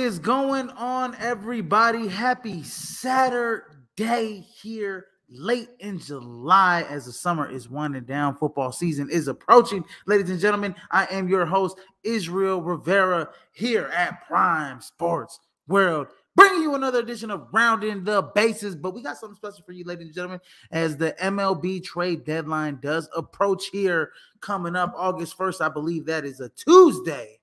Is going on, everybody? Happy Saturday here, late in July, as the summer is winding down. Football season is approaching. Ladies and gentlemen, I am your host, Israel Rivera, here at Prime Sports World, bringing you another edition of Rounding the Bases. But we got something special for you, ladies and gentlemen, as the MLB trade deadline does approach here, coming up August 1st. I believe that is a Tuesday,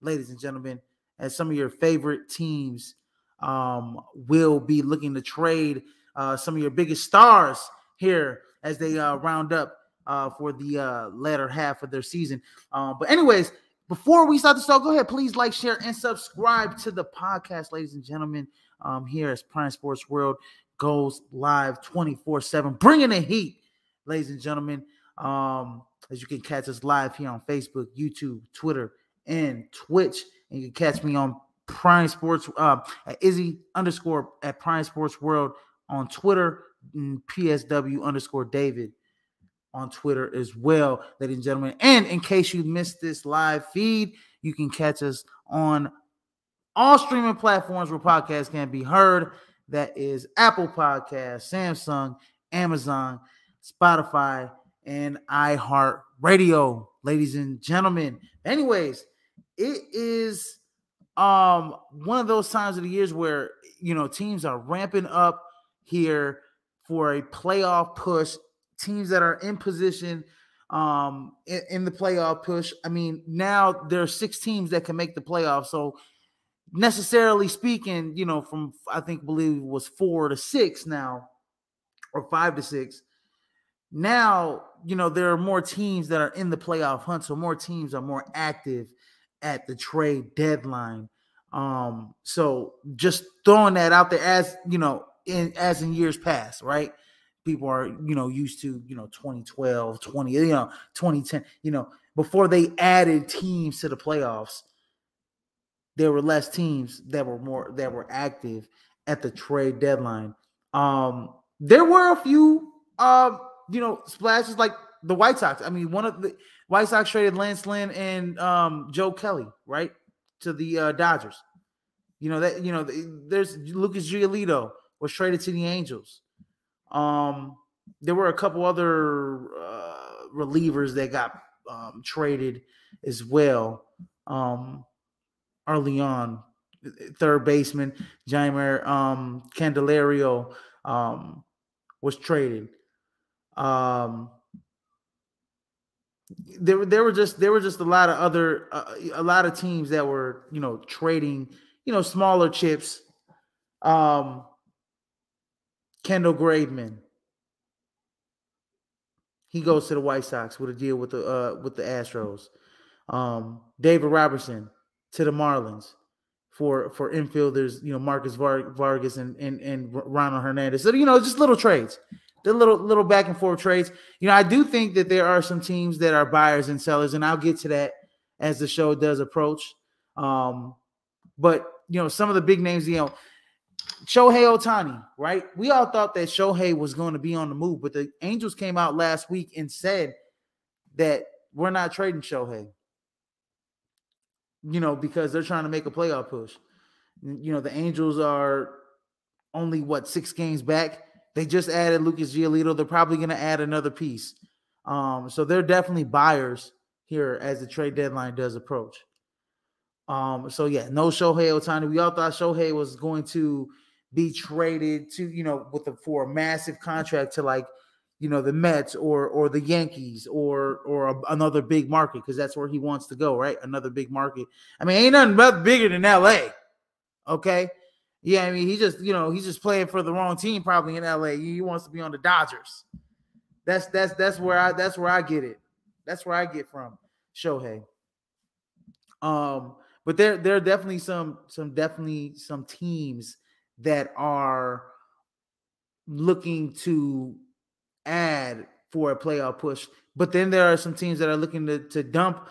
ladies and gentlemen as some of your favorite teams um, will be looking to trade uh, some of your biggest stars here as they uh, round up uh, for the uh, latter half of their season. Uh, but, anyways, before we start the show, go ahead, please like, share, and subscribe to the podcast, ladies and gentlemen. Um, here as Prime Sports World goes live 24 7, bringing the heat, ladies and gentlemen. Um, as you can catch us live here on Facebook, YouTube, Twitter, and Twitch. And you can catch me on Prime Sports uh, at Izzy underscore at Prime Sports World on Twitter, PSW underscore David on Twitter as well, ladies and gentlemen. And in case you missed this live feed, you can catch us on all streaming platforms where podcasts can be heard. That is Apple Podcast, Samsung, Amazon, Spotify, and iHeartRadio, ladies and gentlemen. Anyways, it is um one of those times of the years where you know teams are ramping up here for a playoff push. Teams that are in position um in, in, the playoff push. I mean now there are six teams that can make the playoffs. So necessarily speaking you know from i think believe was four to six now or five to six. Now you know there are more teams that are in the playoff hunt so more teams are more active at the trade deadline. Um, so just throwing that out there as you know, in as in years past, right? People are, you know, used to, you know, 2012, 20, you know, 2010, you know, before they added teams to the playoffs, there were less teams that were more that were active at the trade deadline. Um, there were a few uh, you know, splashes like the White Sox. I mean, one of the White Sox traded Lance Lynn and um, Joe Kelly, right, to the uh, Dodgers. You know that you know there's Lucas Giolito was traded to the Angels. Um, there were a couple other uh, relievers that got um, traded as well. Um, early on, third baseman Jeimer um, Candelario um, was traded. Um, there there were just there were just a lot of other uh, a lot of teams that were you know trading you know smaller chips. Um, Kendall Graveman. He goes to the White Sox with a deal with the uh, with the Astros. Um, David Robertson to the Marlins for for infielders, you know Marcus Vargas and and and Ronald Hernandez. So you know just little trades the little little back and forth trades. You know, I do think that there are some teams that are buyers and sellers, and I'll get to that as the show does approach. Um, but you know, some of the big names, you know, Shohei Ohtani, right? We all thought that Shohei was going to be on the move, but the Angels came out last week and said that we're not trading Shohei. You know, because they're trying to make a playoff push. You know, the Angels are only what six games back they just added Lucas Giolito. They're probably going to add another piece. Um, so they're definitely buyers here as the trade deadline does approach. Um, so yeah, no Shohei Ohtani. We all thought Shohei was going to be traded to, you know, with a for a massive contract to like, you know, the Mets or or the Yankees or or a, another big market because that's where he wants to go, right? Another big market. I mean, ain't nothing bigger than LA. Okay. Yeah, I mean, he just, you know, he's just playing for the wrong team probably in LA. He wants to be on the Dodgers. That's that's that's where I that's where I get it. That's where I get from Shohei. Um, but there there are definitely some some definitely some teams that are looking to add for a playoff push. But then there are some teams that are looking to to dump,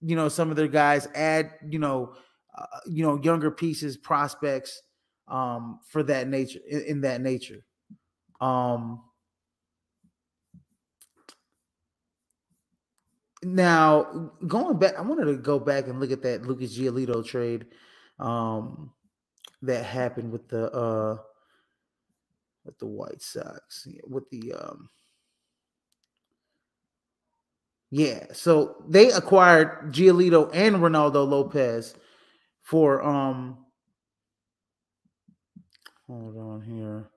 you know, some of their guys, add, you know, uh, you know, younger pieces, prospects um, for that nature in, in that nature. Um, now going back, I wanted to go back and look at that Lucas Giolito trade um, that happened with the uh, with the White Sox with the um, yeah. So they acquired Giolito and Ronaldo Lopez for um. Hold on here.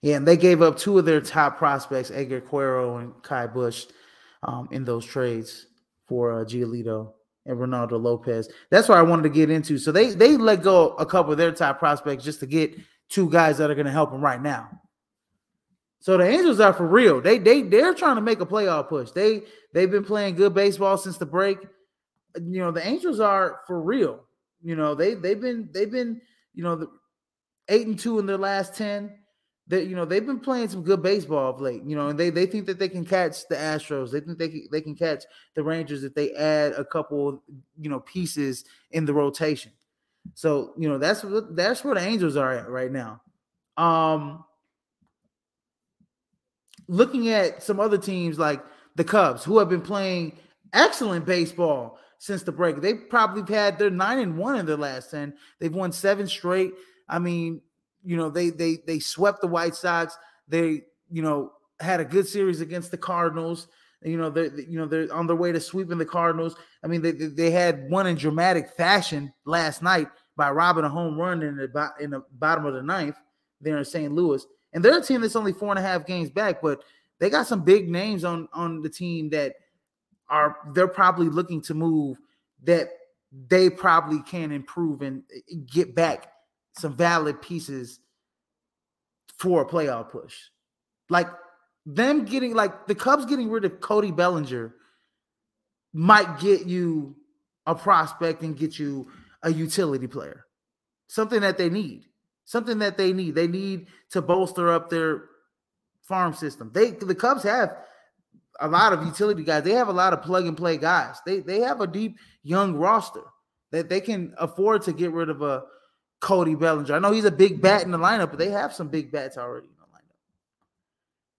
Yeah, and they gave up two of their top prospects, Edgar Quero and Ky Bush, um, in those trades for uh, Giolito and Ronaldo Lopez. That's what I wanted to get into. So they they let go a couple of their top prospects just to get two guys that are going to help them right now. So the Angels are for real. They they they're trying to make a playoff push. They they've been playing good baseball since the break. You know the Angels are for real. You know they they've been they've been you know the eight and two in their last ten that you know they've been playing some good baseball of late. You know, and they they think that they can catch the Astros. They think they can, they can catch the Rangers if they add a couple you know pieces in the rotation. So you know that's what that's where the Angels are at right now. Um, looking at some other teams like the Cubs, who have been playing excellent baseball since the break. They've probably had their nine and one in their last ten. They've won seven straight. I mean, you know, they they they swept the White Sox. They, you know, had a good series against the Cardinals. You know, they're you know they're on their way to sweeping the Cardinals. I mean, they they had one in dramatic fashion last night by robbing a home run in the in the bottom of the ninth there in St. Louis. And they're a team that's only four and a half games back, but they got some big names on on the team that are they're probably looking to move that they probably can improve and eh, get back some valid pieces for a playoff push. Like them getting like the Cubs getting rid of Cody Bellinger might get you a prospect and get you a utility player. Something that they need. Something that they need. They need to bolster up their farm system. They the Cubs have a lot of utility guys. They have a lot of plug and play guys. They they have a deep young roster that they can afford to get rid of a Cody Bellinger. I know he's a big bat in the lineup, but they have some big bats already in the lineup.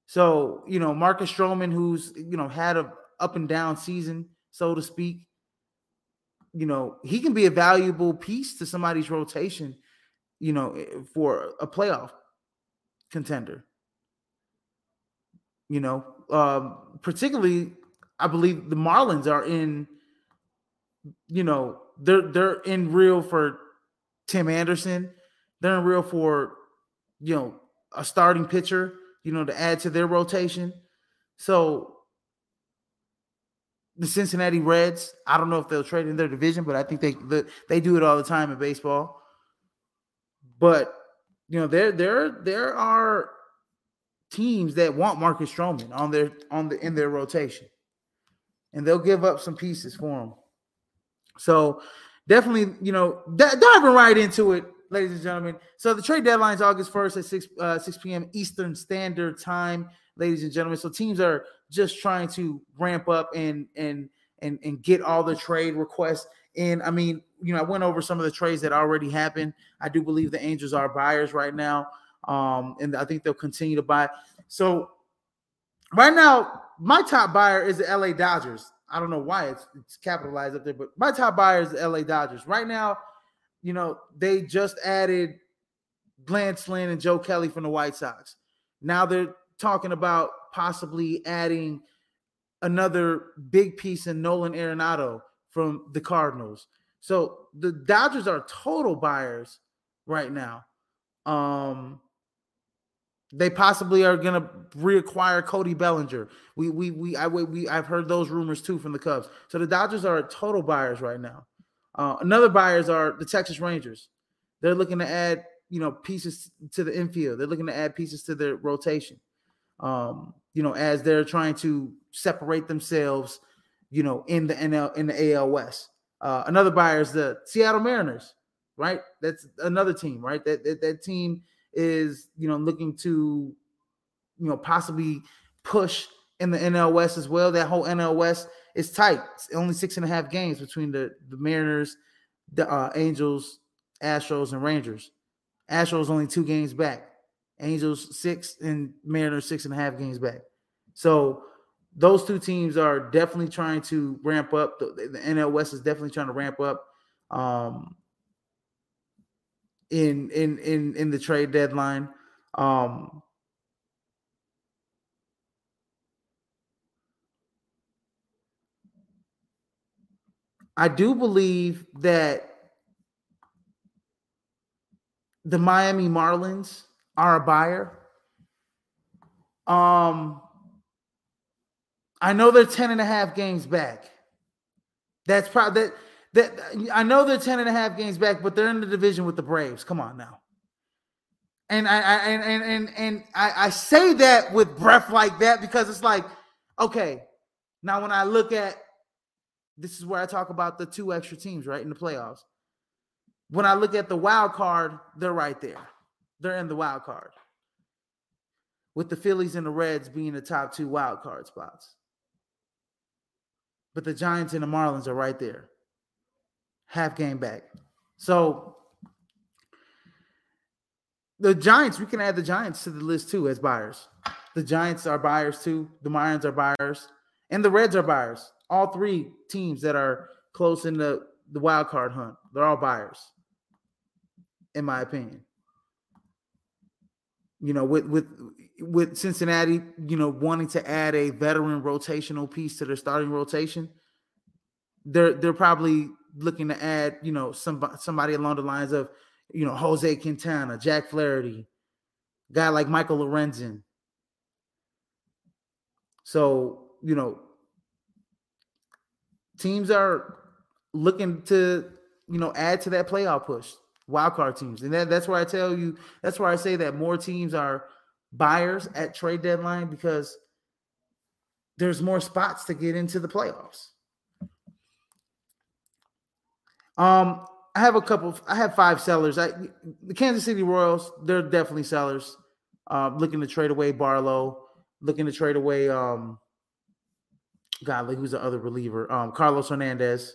So, you know, Marcus Stroman, who's, you know, had a up and down season, so to speak, you know, he can be a valuable piece to somebody's rotation, you know, eh, for a playoff contender. You know, um, particularly, I believe the Marlins are in, you know, they're they're in real for Tim Anderson. They're in real for, you know, a starting pitcher, you know, to add to their rotation. So the Cincinnati Reds, I don't know if they'll trade in their division, but I think they they do it all the time in baseball. But you know, there there there are teams that want Marcus Stroman on their on the in their rotation, and they'll give up some pieces for him. So definitely, you know, d- diving right into it, ladies and gentlemen. So the trade deadline is August 1st at 6 uh, 6 p.m. Eastern Standard Time, ladies and gentlemen. So teams are just trying to ramp up and and and and get all the trade requests in. I mean, you know, I went over some of the trades that already happened. I do believe the Angels are buyers right now. Um, and I think they'll continue to buy. So right now, my top buyer is the LA Dodgers. I don't know why it's, it's capitalized up there, but my top buyer is the LA Dodgers. Right now, you know, they just added Lance Lynn and Joe Kelly from the White Sox. Now they're talking about possibly adding another big piece in Nolan Arenado from the Cardinals. So the Dodgers are total buyers right now. Um, they possibly are going to reacquire Cody Bellinger. We we we I we I've heard those rumors too from the Cubs. So the Dodgers are total buyers right now. Uh, another buyers are the Texas Rangers. They're looking to add you know pieces to the infield. They're looking to add pieces to their rotation. Um, you know, as they're trying to separate themselves, you know, in the NL in the AL West. Uh, another buyer is the Seattle Mariners, right? That's another team, right? That that, that team is you know looking to you know possibly push in the NL West as well. That whole NL West is tight. It's only six and a half games between the the Mariners, the uh, Angels, Astros, and Rangers. Astros only two games back. Angels six and Mariners six and a half games back. So those two teams are definitely trying to ramp up. The, the NL West is definitely trying to ramp up um, in in in in the trade deadline. Um, I do believe that the Miami Marlins are a buyer. Um, I know they're 10 and a half games back. That's probably that that I know they're 10 and a half games back, but they're in the division with the Braves. Come on now. And I, I and and and, and I, I say that with breath like that because it's like, okay, now when I look at this is where I talk about the two extra teams, right, in the playoffs. When I look at the wild card, they're right there. They're in the wild card. With the Phillies and the Reds being the top two wild card spots. But the Giants and the Marlins are right there. Half game back. So the Giants, we can add the Giants to the list too as buyers. The Giants are buyers too. The Marlins are buyers. And the Reds are buyers. All three teams that are close in the, the wild card hunt, they're all buyers, in my opinion. You know, with with with Cincinnati, you know, wanting to add a veteran rotational piece to their starting rotation, they're they're probably looking to add, you know, some somebody along the lines of, you know, Jose Quintana, Jack Flaherty, guy like Michael Lorenzen. So, you know, teams are looking to, you know, add to that playoff push. Wild card teams, and that, that's where I tell you. That's where I say that more teams are buyers at trade deadline because there's more spots to get into the playoffs. Um, I have a couple. I have five sellers. I, the Kansas City Royals, they're definitely sellers. Uh, looking to trade away Barlow, looking to trade away. Um, God, like who's the other reliever? Um, Carlos Hernandez.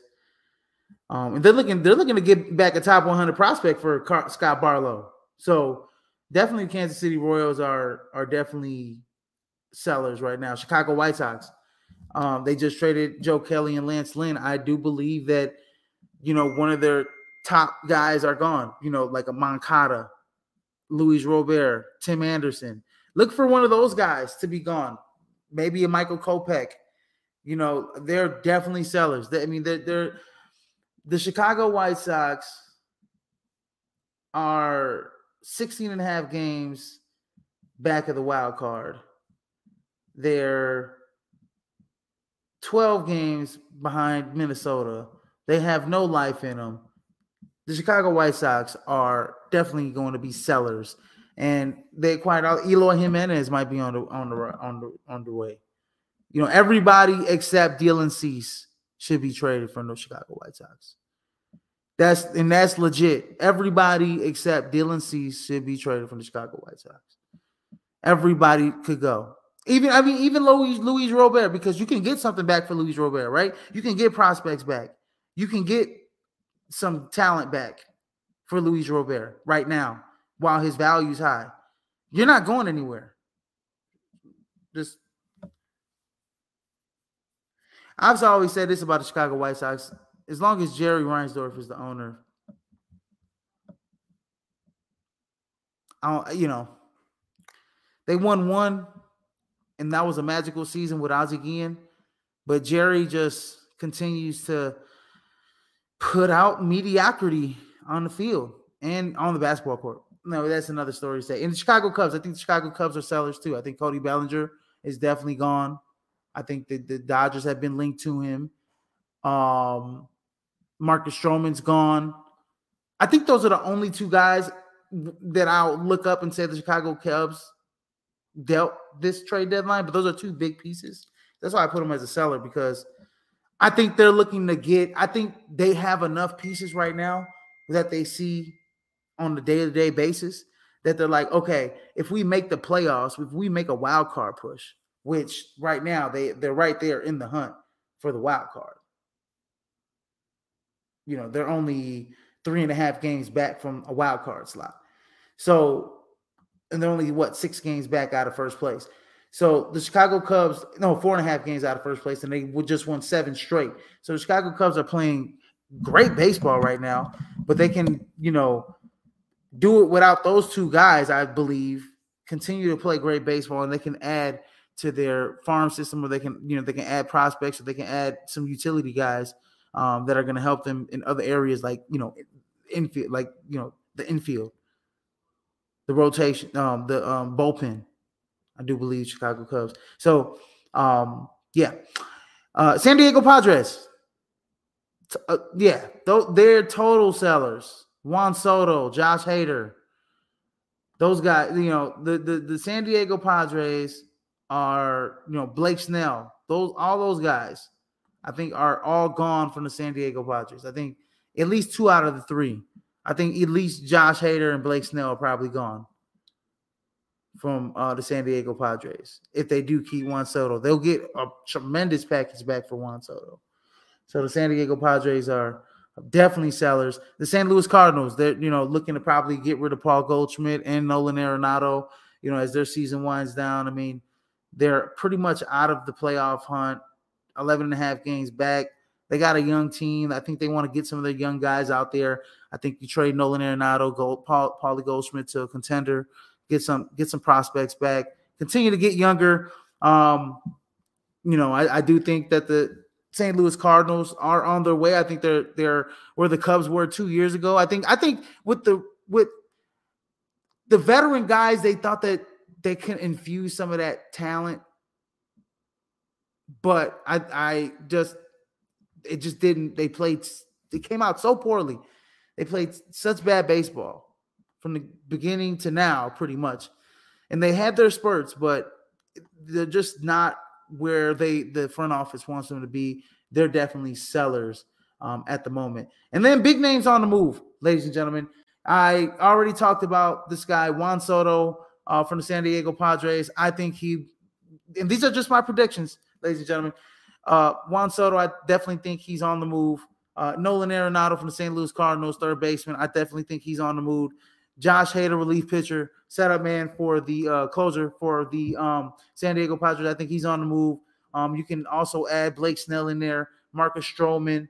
Um, and they're looking. They're looking to get back a top 100 prospect for Car- Scott Barlow. So definitely Kansas City Royals are are definitely sellers right now. Chicago White Sox, um, they just traded Joe Kelly and Lance Lynn. I do believe that you know one of their top guys are gone. You know, like a Moncada, Luis Robert, Tim Anderson. Look for one of those guys to be gone. Maybe a Michael Kopech. You know, they're definitely sellers. They, I mean, they're, they're the Chicago White Sox are 16 and a half games back of the wild card. They're 12 games behind Minnesota. They have no life in them. The Chicago White Sox are definitely going to be sellers, and they acquired Eloy Jimenez might be on the on the on the on the way. You know, everybody except Dylan Cease should be traded from the Chicago White Sox. That's and that's legit. Everybody except Dylan Cease should be traded from the Chicago White Sox. Everybody could go. Even I mean, even Louis Luis Robert, because you can get something back for Luis Robert, right? You can get prospects back. You can get some talent back for Luis Robert right now while his value is high. You're not going anywhere. Just I've always said this about the Chicago White Sox as long as Jerry Reinsdorf is the owner, I don't, you know, they won one, and that was a magical season with Ozzie Guillen. But Jerry just continues to put out mediocrity on the field and on the basketball court. No, that's another story to say. In the Chicago Cubs, I think the Chicago Cubs are sellers too. I think Cody Bellinger is definitely gone. I think the, the Dodgers have been linked to him. Um, Marcus Stroman's gone. I think those are the only two guys that I'll look up and say the Chicago Cubs dealt this trade deadline, but those are two big pieces. That's why I put them as a seller because I think they're looking to get, I think they have enough pieces right now that they see on the day-to-day basis that they're like, okay, if we make the playoffs, if we make a wild card push, which right now they they're right there in the hunt for the wild card you know, they're only three and a half games back from a wild card slot. So, and they're only what six games back out of first place. So the Chicago Cubs, no, four and a half games out of first place, and they just won seven straight. So the Chicago Cubs are playing great baseball right now, but they can, you know, do it without those two guys, I believe, continue to play great baseball, and they can add to their farm system, or they can, you know, they can add prospects, or they can add some utility guys um, that are going to help them in other areas, like you know, infield, like you know, the infield, the rotation, um, the um, bullpen. I do believe Chicago Cubs. So, um, yeah, uh, San Diego Padres. Uh, yeah, they're total sellers. Juan Soto, Josh Hader, those guys. You know, the the the San Diego Padres are you know Blake Snell. Those all those guys, I think, are all gone from the San Diego Padres. I think at least two out of the three. I think at least Josh Hader and Blake Snell are probably gone from uh, the San Diego Padres. If they do keep Juan Soto, they'll get a tremendous package back for Juan Soto. So the San Diego Padres are definitely sellers. The St. Louis Cardinals, they're you know looking to probably get rid of Paul Goldschmidt and Nolan Arenado. You know, as their season winds down. I mean, they're pretty much out of the playoff hunt. 11 and a half games back. They got a young team. I think they want to get some of their young guys out there. I think you trade Nolan Arenado, Gold, Paul, Paulie Goldschmidt to a contender get some get some prospects back, continue to get younger. Um, you know, I, I do think that the St. Louis Cardinals are on their way. I think they're they're where the Cubs were two years ago. I think I think with the with the veteran guys, they thought that they can infuse some of that talent, but I I just it just didn't. They played. They came out so poorly. They played such bad baseball from the beginning to now, pretty much. And they had their spurts, but they're just not where they the front office wants them to be. They're definitely sellers um, at the moment. And then big names on the move, ladies and gentlemen. I already talked about this guy Juan Soto uh, from the San Diego Padres. I think he, and these are just my predictions, ladies and gentlemen. Uh, Juan Soto, I definitely think he's on the move. Uh, Nolan Arenado from the St. Louis Cardinals, third baseman. I definitely think he's on the move. Josh Hader, relief pitcher, setup man for the uh, closer for the um, San Diego Padres. I think he's on the move. Um, you can also add Blake Snell in there, Marcus Stroman,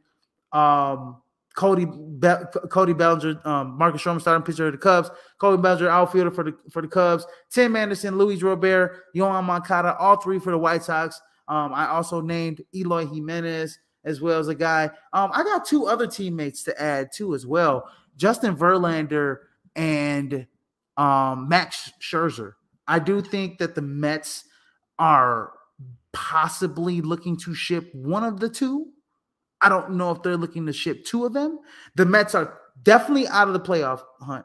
um, Cody Be- Cody Bellinger, um, Marcus Stroman starting pitcher of the Cubs, Cody Bellinger outfielder for the for the Cubs, Tim Anderson, Luis Robert, Yoan Moncada, all three for the White Sox. Um, I also named Eloy Jimenez as well as a guy. Um, I got two other teammates to add too as well. Justin Verlander and um, Max Scherzer. I do think that the Mets are possibly looking to ship one of the two. I don't know if they're looking to ship two of them. The Mets are definitely out of the playoff hunt.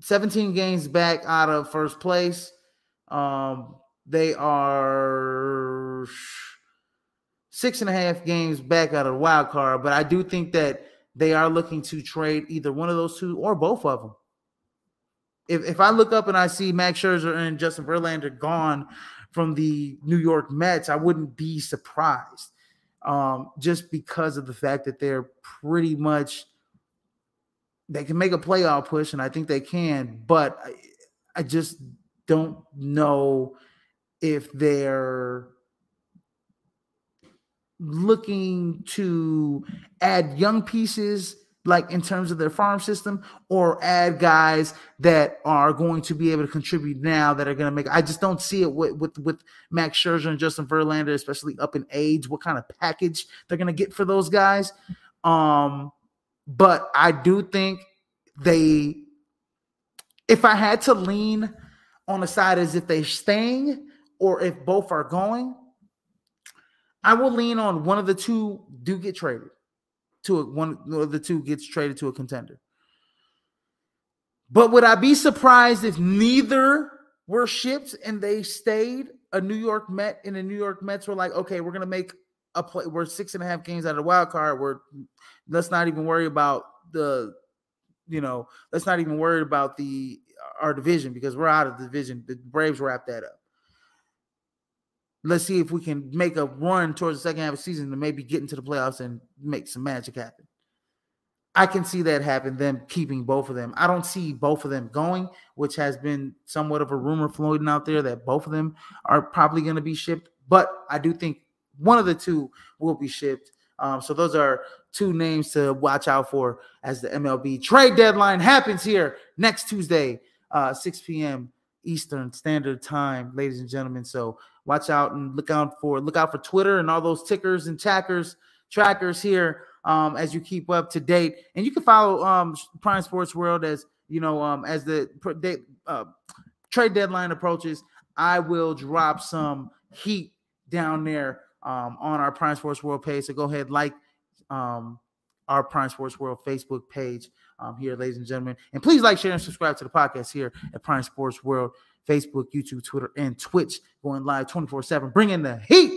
17 games back out of first place. Um, they are six and a half games back out of the wild card, but I do think that they are looking to trade either one of those two or both of them. If, if I look up and I see Max Scherzer and Justin Verlander gone from the New York Mets, I wouldn't be surprised. Um, just because of the fact that they're pretty much they can make a playoff push, and I think they can, but I, I just don't know if they're looking to add young pieces like in terms of their farm system or add guys that are going to be able to contribute now that are going to make I just don't see it with with, with Max Scherzer and Justin Verlander especially up in age what kind of package they're going to get for those guys. Um but I do think they if I had to lean on the side as if they're staying or if both are going I will lean on one of the two do get traded to a, one of the two gets traded to a contender. But would I be surprised if neither were shipped and they stayed a New York Met and the New York Mets were like, okay, we're gonna make a play. We're six and a half games out of the wild card. We're let's not even worry about the, you know, let's not even worry about the our division because we're out of the division. The Braves wrap that up let's see if we can make a run towards the second half of the season to maybe get into the playoffs and make some magic happen. I can see that happen, them keeping both of them. I don't see both of them going, which has been somewhat of a rumor floating out there that both of them are probably going to be shipped. But I do think one of the two will be shipped. Um, so those are two names to watch out for as the MLB trade deadline happens here next Tuesday, uh, 6 p.m. Eastern Standard Time, ladies and gentlemen. So watch out and look out for look out for Twitter and all those tickers and trackers trackers here um, as you keep up to date. And you can follow um, Prime Sports World as you know um, as the uh, trade deadline approaches. I will drop some heat down there um, on our Prime Sports World page. So go ahead, like um, our Prime Sports World Facebook page um, here, ladies and gentlemen. And please like, share, and subscribe to the podcast here at Prime Sports World, Facebook, YouTube, Twitter, and Twitch, going live 24 7, bringing the heat,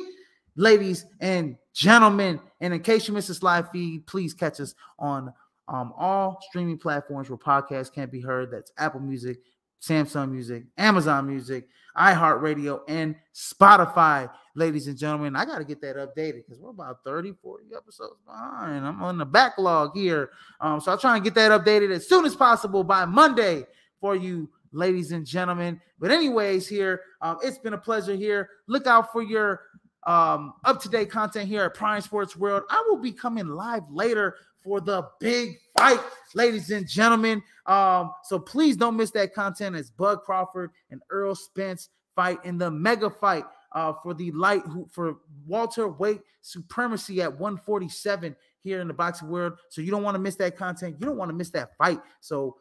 ladies and gentlemen. And in case you missed this live feed, please catch us on um, all streaming platforms where podcasts can be heard. That's Apple Music, Samsung Music, Amazon Music, iHeartRadio, and Spotify, ladies and gentlemen. I got to get that updated because we're about 30, 40 episodes behind. I'm on the backlog here. Um, so I'll try and get that updated as soon as possible by Monday for you, ladies and gentlemen. But, anyways, here, um, it's been a pleasure here. Look out for your um, up to date content here at Prime Sports World. I will be coming live later for the big fight, ladies and gentlemen. Um, so please don't miss that content as Bud Crawford and Errol Spence fight in the mega fight uh, for the light for welterweight supremacy at 147 here in the boxing world. So you don't want to miss that content. You don't want to miss that fight. So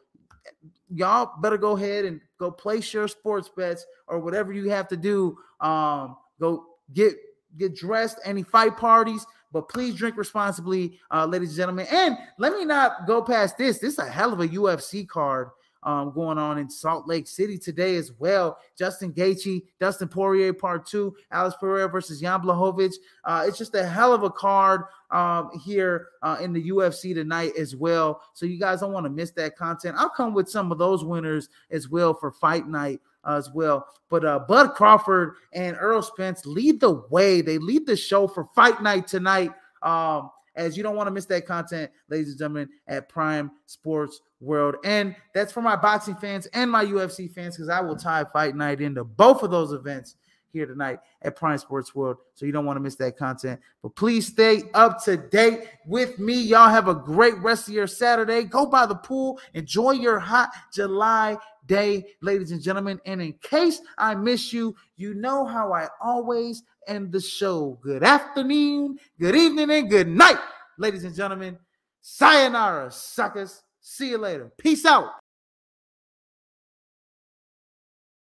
y'all better go ahead and go place your sports bets or whatever you have to do. Um, go get get dressed, any fight parties, but please drink responsibly, uh, ladies and gentlemen. And let me not go past this. This is a hell of a UFC card um, going on in Salt Lake City today as well. Justin Gaethje, Dustin Poirier, Part Two, Alex Pereira versus Jan Blachowicz. Uh, it's just a hell of a card um, here uh, in the UFC tonight as well. So you guys don't want to miss that content. I'll come with some of those winners as well for Fight Night as well. But uh, Bud Crawford and Errol Spence lead the way. They lead the show for Fight Night tonight. Um, as you don't want to miss that content, ladies and gentlemen, at Prime Sports World. And that's for my boxing fans and my UFC fans, because I will tie Fight Night into both of those events here tonight at Prime Sports World. So you don't want to miss that content. But please stay up to date with me. Y'all have a great rest of your Saturday. Go by the pool, enjoy your hot July day, ladies and gentlemen. And in case I miss you, you know how I always end the show. Good afternoon, good evening, and good night, ladies and gentlemen. Sayonara, suckers. See you later. Peace out.